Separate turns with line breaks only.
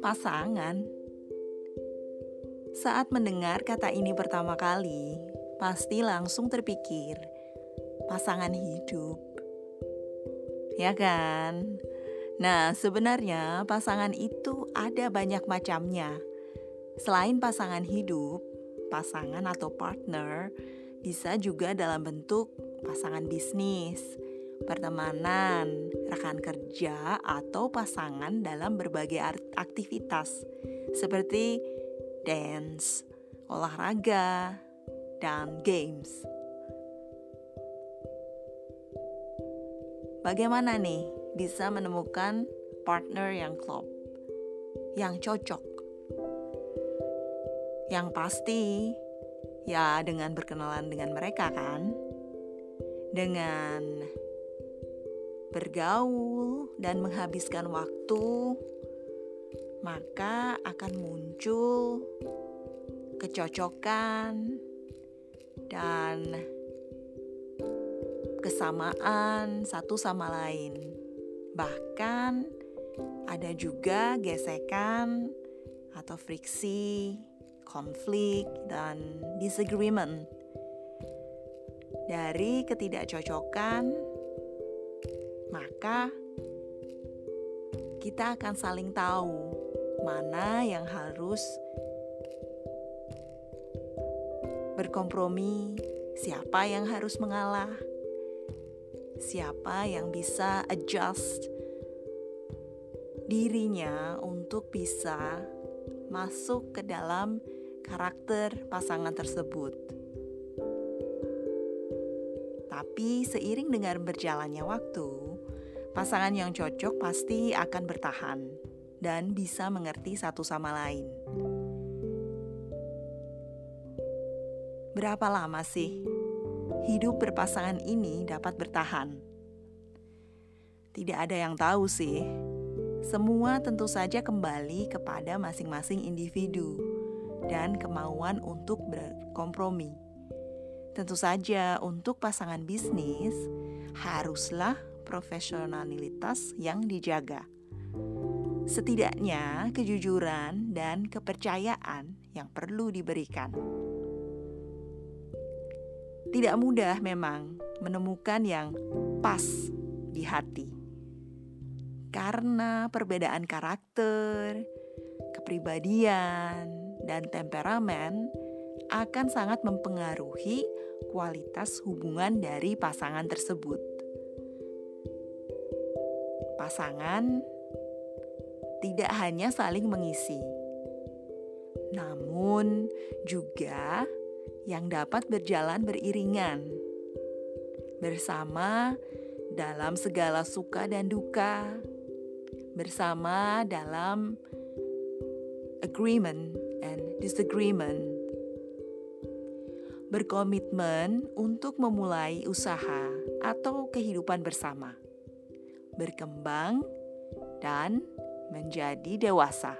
Pasangan Saat mendengar kata ini pertama kali, pasti langsung terpikir pasangan hidup. Ya kan? Nah, sebenarnya pasangan itu ada banyak macamnya. Selain pasangan hidup, pasangan atau partner bisa juga dalam bentuk pasangan bisnis, pertemanan, rekan kerja, atau pasangan dalam berbagai aktivitas seperti dance, olahraga, dan games. Bagaimana nih bisa menemukan partner yang klop, yang cocok. Yang pasti, ya dengan berkenalan dengan mereka kan, dengan bergaul dan menghabiskan waktu, maka akan muncul kecocokan dan kesamaan satu sama lain. Bahkan ada juga gesekan atau friksi, konflik, dan disagreement. Dari ketidakcocokan, maka kita akan saling tahu mana yang harus berkompromi, siapa yang harus mengalah, siapa yang bisa adjust dirinya untuk bisa masuk ke dalam karakter pasangan tersebut. Tapi seiring dengan berjalannya waktu, pasangan yang cocok pasti akan bertahan dan bisa mengerti satu sama lain. Berapa lama sih hidup berpasangan ini dapat bertahan. Tidak ada yang tahu sih. Semua tentu saja kembali kepada masing-masing individu dan kemauan untuk berkompromi. Tentu saja untuk pasangan bisnis haruslah profesionalitas yang dijaga. Setidaknya kejujuran dan kepercayaan yang perlu diberikan. Tidak mudah memang menemukan yang pas di hati. Karena perbedaan karakter, kepribadian, dan temperamen akan sangat mempengaruhi kualitas hubungan dari pasangan tersebut. Pasangan tidak hanya saling mengisi, namun juga yang dapat berjalan beriringan bersama dalam segala suka dan duka, bersama dalam agreement and disagreement. Berkomitmen untuk memulai usaha atau kehidupan bersama, berkembang, dan menjadi dewasa.